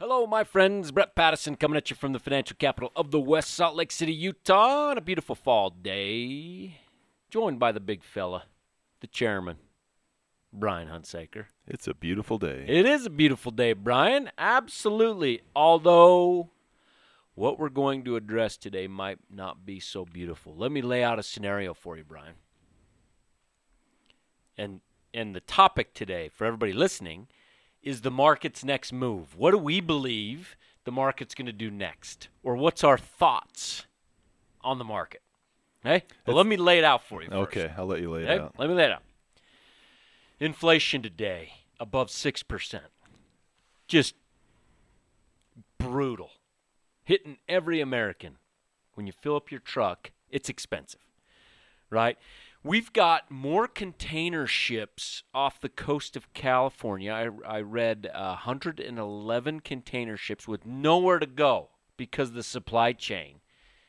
Hello, my friends. Brett Patterson coming at you from the financial capital of the West, Salt Lake City, Utah, on a beautiful fall day. Joined by the big fella, the chairman, Brian Hunsaker. It's a beautiful day. It is a beautiful day, Brian. Absolutely. Although what we're going to address today might not be so beautiful. Let me lay out a scenario for you, Brian. And and the topic today for everybody listening is the market's next move. What do we believe the market's going to do next? Or what's our thoughts on the market? Okay? But let me lay it out for you. First. Okay, I'll let you lay it Okay? out. Let me lay it out. Inflation today above 6%. Just brutal. Hitting every American. When you fill up your truck, it's expensive. Right? We've got more container ships off the coast of California. I, I read uh, 111 container ships with nowhere to go because the supply chain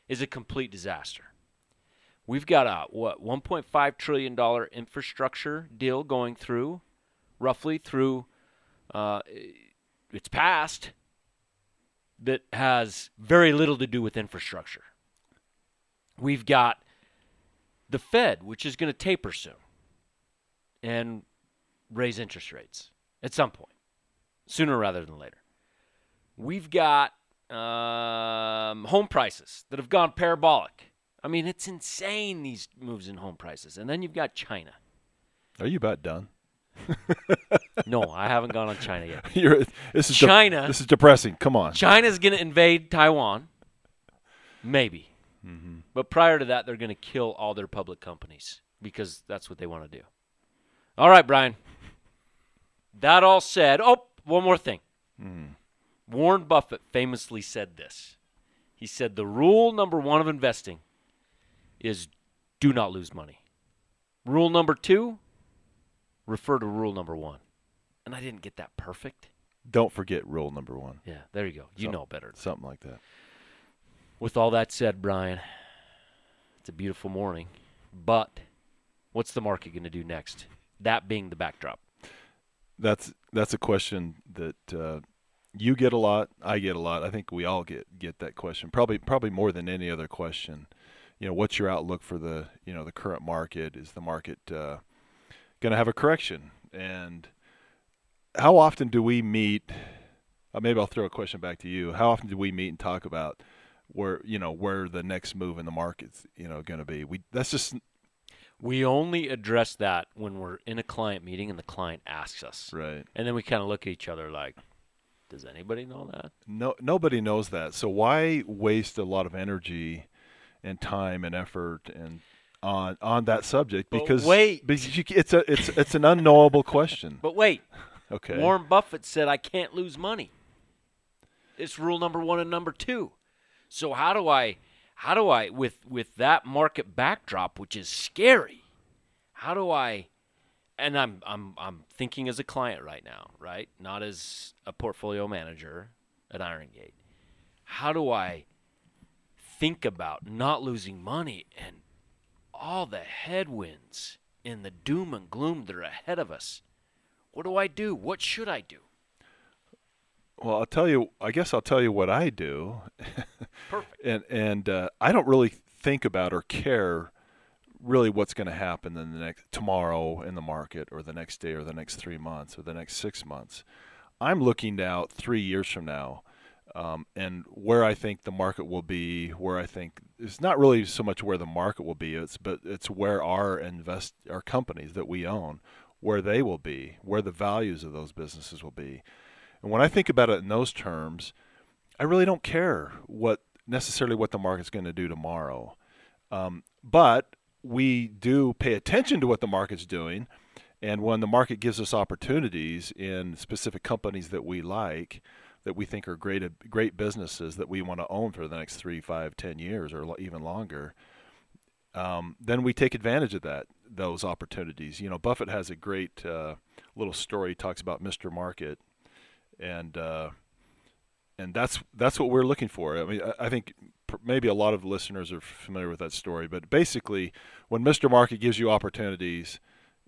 is a complete disaster. We've got a what 1.5 trillion dollar infrastructure deal going through, roughly through uh, it's passed that has very little to do with infrastructure. We've got the Fed, which is going to taper soon and raise interest rates at some point, sooner rather than later. We've got um, home prices that have gone parabolic. I mean, it's insane these moves in home prices. And then you've got China. Are you about done? No, I haven't gone on China yet. You're, this is de- China- this is depressing. Come on. China's going to invade Taiwan. Maybe. Mm-hmm. But prior to that, they're going to kill all their public companies because that's what they want to do. All right, Brian. That all said, oh, one more thing. Mm. Warren Buffett famously said this. He said the rule number one of investing is do not lose money. Rule number two, refer to rule number one. And I didn't get that perfect. Don't forget rule number one. Yeah, there you go. You know better. Something like that. With all that said, Brian, it's a beautiful morning. But what's the market going to do next? That being the backdrop. That's that's a question that uh, you get a lot. I get a lot. I think we all get get that question. Probably probably more than any other question. You know, what's your outlook for the you know the current market? Is the market uh, going to have a correction? And how often do we meet? Uh, maybe I'll throw a question back to you. How often do we meet and talk about where you know where the next move in the market's you know going to be? We that's just We only address that when we're in a client meeting and the client asks us. right. And then we kind of look at each other like, does anybody know that? No, nobody knows that. So why waste a lot of energy and time and effort and on on that subject? But Because wait. because you, it's a it's it's an unknowable question. But wait, Okay. Warren Buffett said I can't lose money. It's rule number one and number two. So how do I how do I with with that market backdrop, which is scary, how do I and I'm I'm I'm thinking as a client right now, right? Not as a portfolio manager at Iron Gate. How do I think about not losing money and all the headwinds and the doom and gloom that are ahead of us? What do I do? What should I do? Well, I'll tell you. I guess I'll tell you what I do, Perfect. and and uh, I don't really think about or care really what's going to happen in the next tomorrow in the market or the next day or the next three months or the next six months. I'm looking out three years from now, um, and where I think the market will be. Where I think it's not really so much where the market will be. It's but it's where our invest our companies that we own, where they will be, where the values of those businesses will be. And when I think about it in those terms, I really don't care what necessarily what the market's going to do tomorrow. Um, but we do pay attention to what the market's doing. And when the market gives us opportunities in specific companies that we like, that we think are great great businesses that we want to own for the next three, five, ten years, or even longer, um, then we take advantage of that those opportunities. You know, Buffett has a great uh, little story. He talks about Mr. Market, and uh, and that's that's what we're looking for. I mean, I, I think maybe a lot of listeners are familiar with that story, but basically, when Mr. Market gives you opportunities,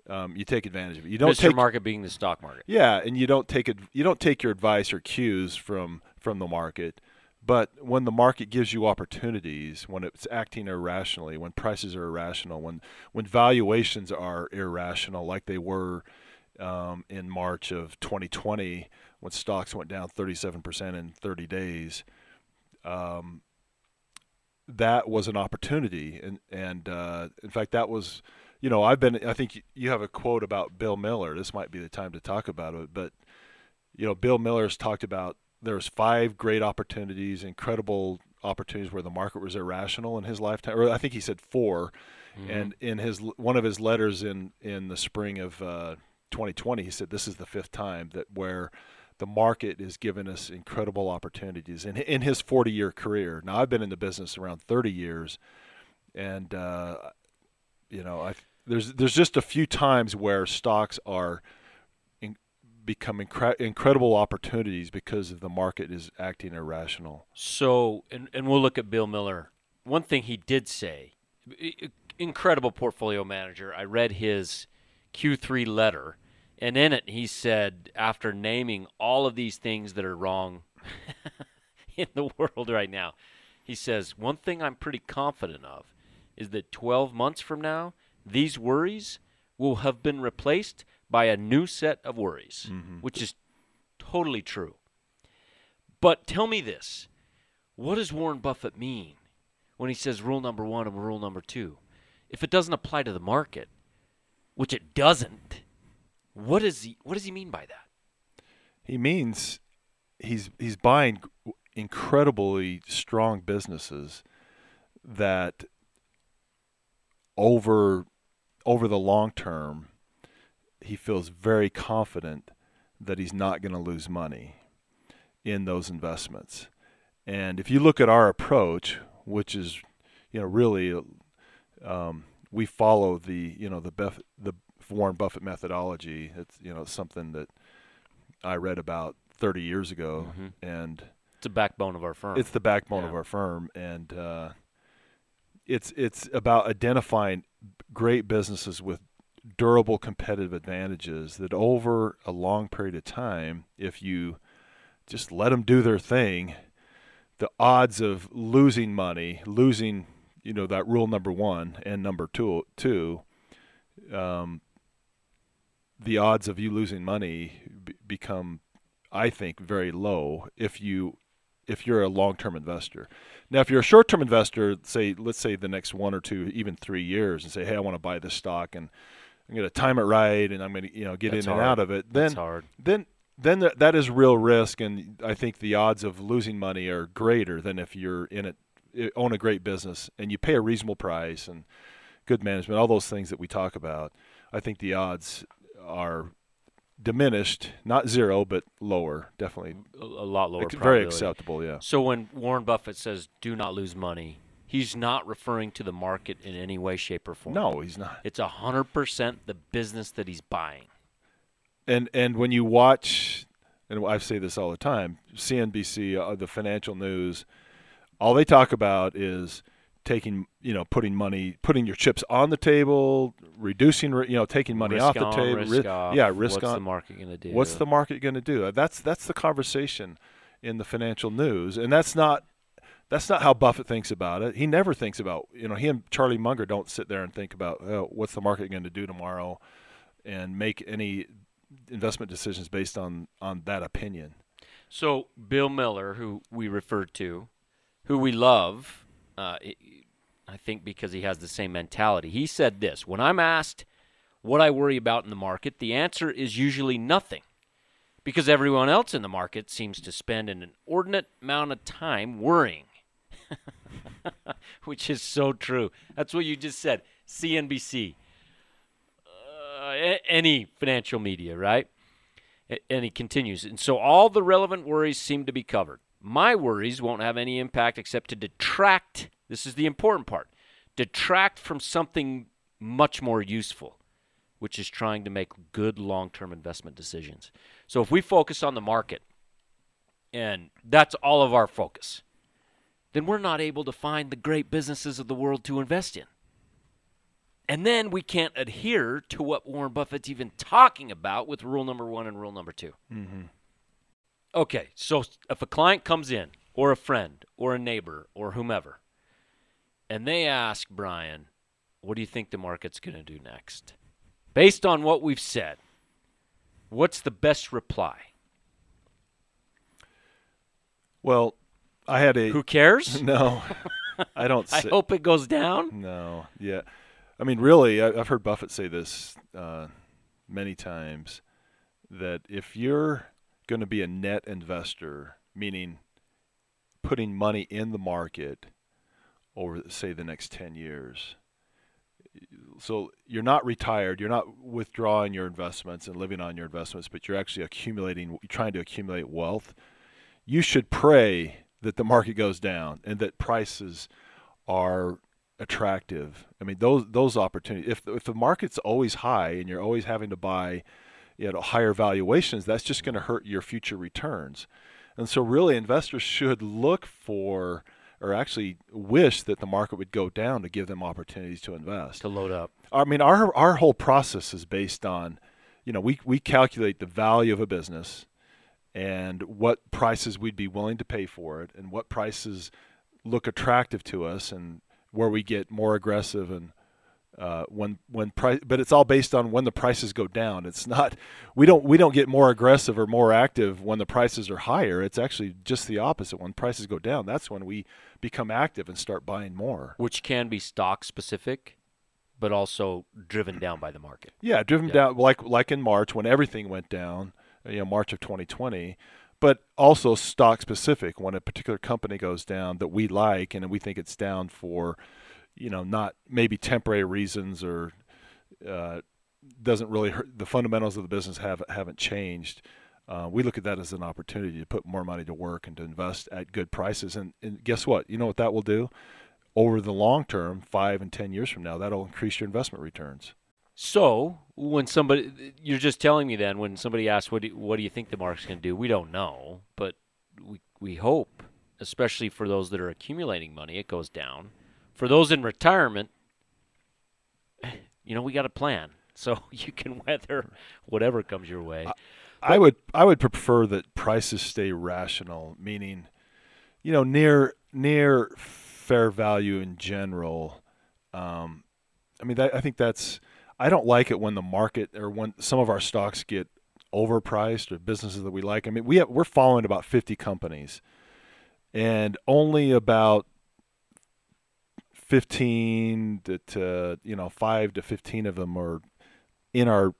um, you take advantage of it. You don't Mr. take Market being the stock market. yeah, and you don't take it. You don't take your advice or cues from from the market. But when the market gives you opportunities, when it's acting irrationally, when prices are irrational, when when valuations are irrational, like they were um, in March of 2020, when stocks went down 37% in 30 days, um, that was an opportunity. And and uh, in fact, that was, you know, I've been. I think you have a quote about Bill Miller. This might be the time to talk about it, but you know, Bill Miller's talked about there's five great opportunities, incredible opportunities where the market was irrational in his lifetime. Or I think he said 4 Mm-hmm. And in his one of his letters in in the spring of uh, 2020, he said this is the fifth time that where the market has given us incredible opportunities in in his 40 year career. Now I've been in the business around 30 years, and uh, you know I there's there's just a few times where stocks are in, become incre- incredible opportunities because of the market is acting irrational. So, and, and we'll look at Bill Miller. One thing he did say, incredible portfolio manager. I read his Q3 letter, and in it he said, after naming all of these things that are wrong in the world right now, he says, One thing I'm pretty confident of is that 12 months from now, these worries will have been replaced by a new set of worries, mm-hmm. which is totally true. But tell me this what does Warren Buffett mean when he says rule number one and rule number two? If it doesn't apply to the market, which it doesn't, what is he? What does he mean by that? He means he's he's buying incredibly strong businesses that over over the long term he feels very confident that he's not going to lose money in those investments. And if you look at our approach, which is, you know, really, um, we follow the, you know, the Buff- the Warren Buffett methodology. It's, you know, something that I read about 30 years ago, Mhm. and It's the backbone of our firm. it's the backbone of our firm, and uh, it's it's about identifying great businesses with durable competitive advantages that over a long period of time, if you just let them do their thing, the odds of losing money, losing you know that rule number one and number two, two, um, the odds of you losing money b- become, I think, very low if you if you're a long-term investor. Now, if you're a short-term investor, say let's say the next one or two, even three years, and say, hey, I want to buy this stock and I'm going to time it right, and I'm going to you know get That's in and out of it, then hard. then then th- that is real risk, and I think the odds of losing money are greater than if you're in it, own a great business, and you pay a reasonable price and good management, all those things that we talk about. I think the odds are diminished, not zero, but lower, definitely A, a lot lower. Ac- very acceptable. Yeah. So when Warren Buffett says "do not lose money," he's not referring to the market in any way, shape, or form. No, he's not. It's hundred percent the business that he's buying. and and when you watch and I say this all the time CNBC uh, the financial news all they talk about is taking you know putting money putting your chips on the table reducing you know taking money risk off the table Risk ri- off. yeah risk What's on the market going to do? what's the market going to do that's that's the conversation in the financial news and that's not that's not how Buffett thinks about it. He never thinks about, you know, he and Charlie Munger don't sit there and think about oh, what's the market going to do tomorrow and make any investment decisions based on on that opinion. So Bill Miller, who we referred to, who we love, uh, I- I think because he has the same mentality. He said this: When I'm asked what I worry about in the market, the answer is usually nothing, because everyone else in the market seems to spend an inordinate amount of time worrying. Which is so true. That's what you just said. CNBC, uh, a- any financial media, right? And he continues, and so all the relevant worries seem to be covered. My worries won't have any impact except to detract. This is the important part detract from something much more useful, which is trying to make good long term investment decisions. So if we focus on the market, and that's all of our focus, then we're not able to find the great businesses of the world to invest in. And then we can't adhere to what Warren Buffett's even talking about with rule number one and rule number 2 Mm-hmm. Okay, so if a client comes in, or a friend, or a neighbor, or whomever, and they ask Brian, what do you think the market's going to do next? Based on what we've said, what's the best reply? Well, I had a Who cares? no. I don't. I hope it goes down. No, yeah. I mean, really, I, I've heard Buffett say this uh, many times that if you're going to be a net investor, meaning putting money in the market over, say, the next 10 years, so you're not retired, you're not withdrawing your investments and living on your investments, but you're actually accumulating, trying to accumulate wealth. You should pray that the market goes down and that prices are attractive. I mean, those those opportunities. If if the market's always high and you're always having to buy, you know, higher valuations, that's just going to hurt your future returns. And so, really, investors should look for or actually wish that the market would go down to give them opportunities to invest. To load up. I mean, our our whole process is based on, you know, we we calculate the value of a business and what prices we'd be willing to pay for it and what prices look attractive to us and where we get more aggressive and uh, when when price but it's all based on when the prices go down it's not we don't we don't get more aggressive or more active when the prices are higher it's actually just the opposite when prices go down that's when we become active and start buying more Which can be stock specific, but also driven down by the market. Yeah, driven Yeah. down like like in March when everything went down, you know, March of 2020, but also stock specific when a particular company goes down that we like and we think it's down for, you know, not maybe temporary reasons or uh, doesn't really hurt the fundamentals of the business have haven't changed. Uh, we look at that as an opportunity to put more money to work and to invest at good prices. And, and guess what? You know what that will do? Over the long term, five and ten years from now, that'll increase your investment returns. So when somebody, you're just telling me then when somebody asks, what do, what do you think the market's going to do? We don't know, but we, we hope, especially for those that are accumulating money, it goes down. For those in retirement, you know, we got a plan. So you can weather whatever comes your way. I would I would prefer that prices stay rational, meaning, you know, near near fair value in general. Um, I mean, that, I think that's. I don't like it when the market or when some of our stocks get overpriced or businesses that we like. I mean, we have, we're following about 50 companies, and only about 15 to, to you know five to 15 of them are in our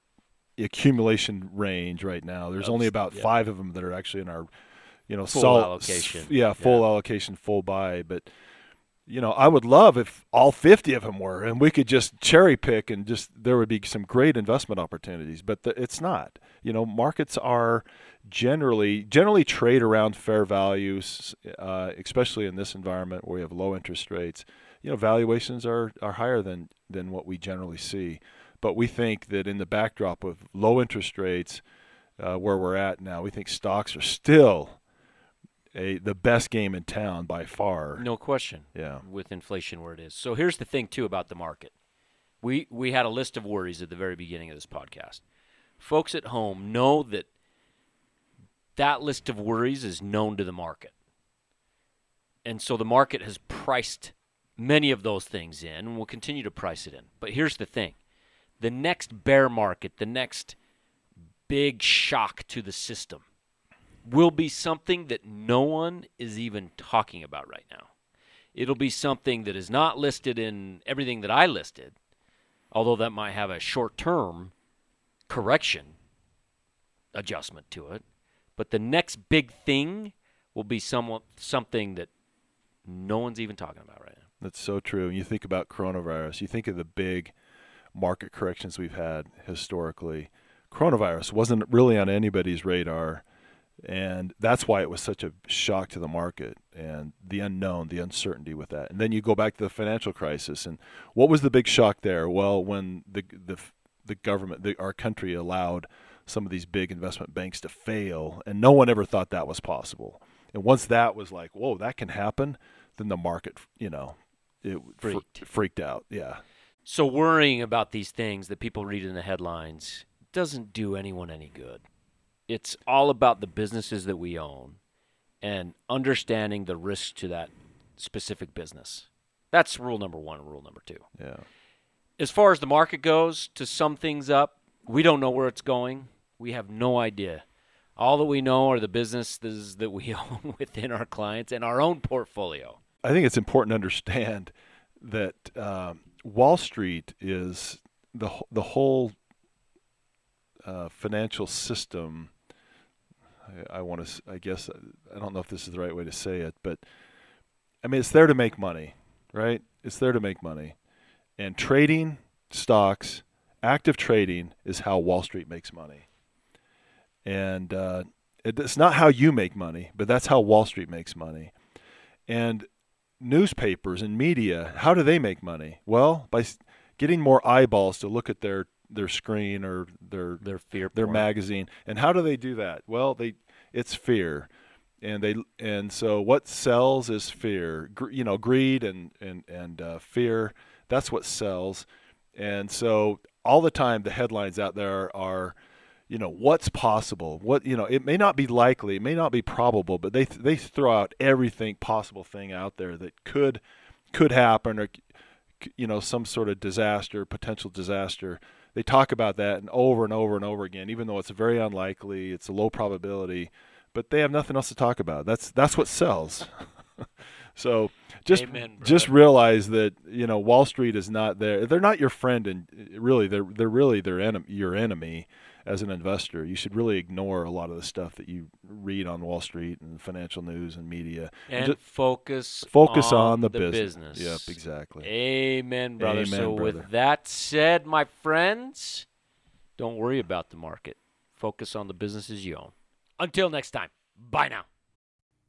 accumulation range right now. There's only about yeah. five of them that are actually in our, you know, Full sol- allocation. yeah, full allocation, full buy. But you know, I would love if all 50 of them were, and we could just cherry pick, and just there would be some great investment opportunities. But the, it's not. You know, markets are generally generally trade around fair values, uh, especially in this environment where we have low interest rates. You know, valuations are are higher than than what we generally see. But we think that in the backdrop of low interest rates, uh, where we're at now, we think stocks are still a the best game in town by far. No question. Yeah. With inflation where it is. So here's the thing too about the market. We we had a list of worries at the very beginning of this podcast. Folks at home know that that list of worries is known to the market. And so the market has priced many of those things in and we'll continue to price it in. But here's the thing. The next bear market, the next big shock to the system will be something that no one is even talking about right now. It'll be something that is not listed in everything that I listed, although that might have a short term correction adjustment to it. But the next big thing will be somewhat something that no one's even talking about right now. That's so true. You think about coronavirus, you think of the big market corrections we've had historically. Coronavirus wasn't really on anybody's radar. And that's why it was such a shock to the market and the unknown, the uncertainty with that. And then you go back to the financial crisis. And what was the big shock there? Well, when the, the, the government, the, our country allowed some of these big investment banks to fail, and no one ever thought that was possible. And once that was like, whoa, that can happen, then the market, you know, it fr- Freaked. freaked out. Yeah. So worrying about these things that people read in the headlines doesn't do anyone any good. It's all about the businesses that we own and understanding the risk to that specific business. That's rule number 1, rule number 2. Yeah. As far as the market goes, to sum things up, we don't know where it's going. We have no idea. All that we know are the businesses that we own within our clients and our own portfolio. I think it's important to understand that um, Wall Street is the the whole uh, financial system. I, I want to. I guess I don't know if this is the right way to say it, but I mean it's there to make money, right? It's there to make money, and trading stocks, active trading is how Wall Street makes money, and uh, it, it's not how you make money, but that's how Wall Street makes money, and newspapers and media, how do they make money? Well, by getting more eyeballs to look at their their screen or their their fear their porn. magazine. And how do they do that? Well, they it's fear. And they and so what sells is fear. Gr- you know, greed and and and uh, fear. That's what sells. And so all the time the headlines out there are you know what's possible? What you know it may not be likely it may not be probable but they they throw out everything possible thing out there that could could happen or you know some sort of disaster potential disaster. They talk about that and over and over and over again even though it's very unlikely it's a low probability but they have nothing else to talk about. That's that's what sells. So just Amen, just realize that you know Wall Street is not there. They're not your friend, and really they're they're really their enemy, your enemy as an investor. You should really ignore a lot of the stuff that you read on Wall Street and financial news and media. and ju- focus focus on, on the, business. Yep, exactly. Amen, brother. Amen, so brother. with that said, my friends, don't worry about the market. Focus on the businesses you own. Until next time. Bye now.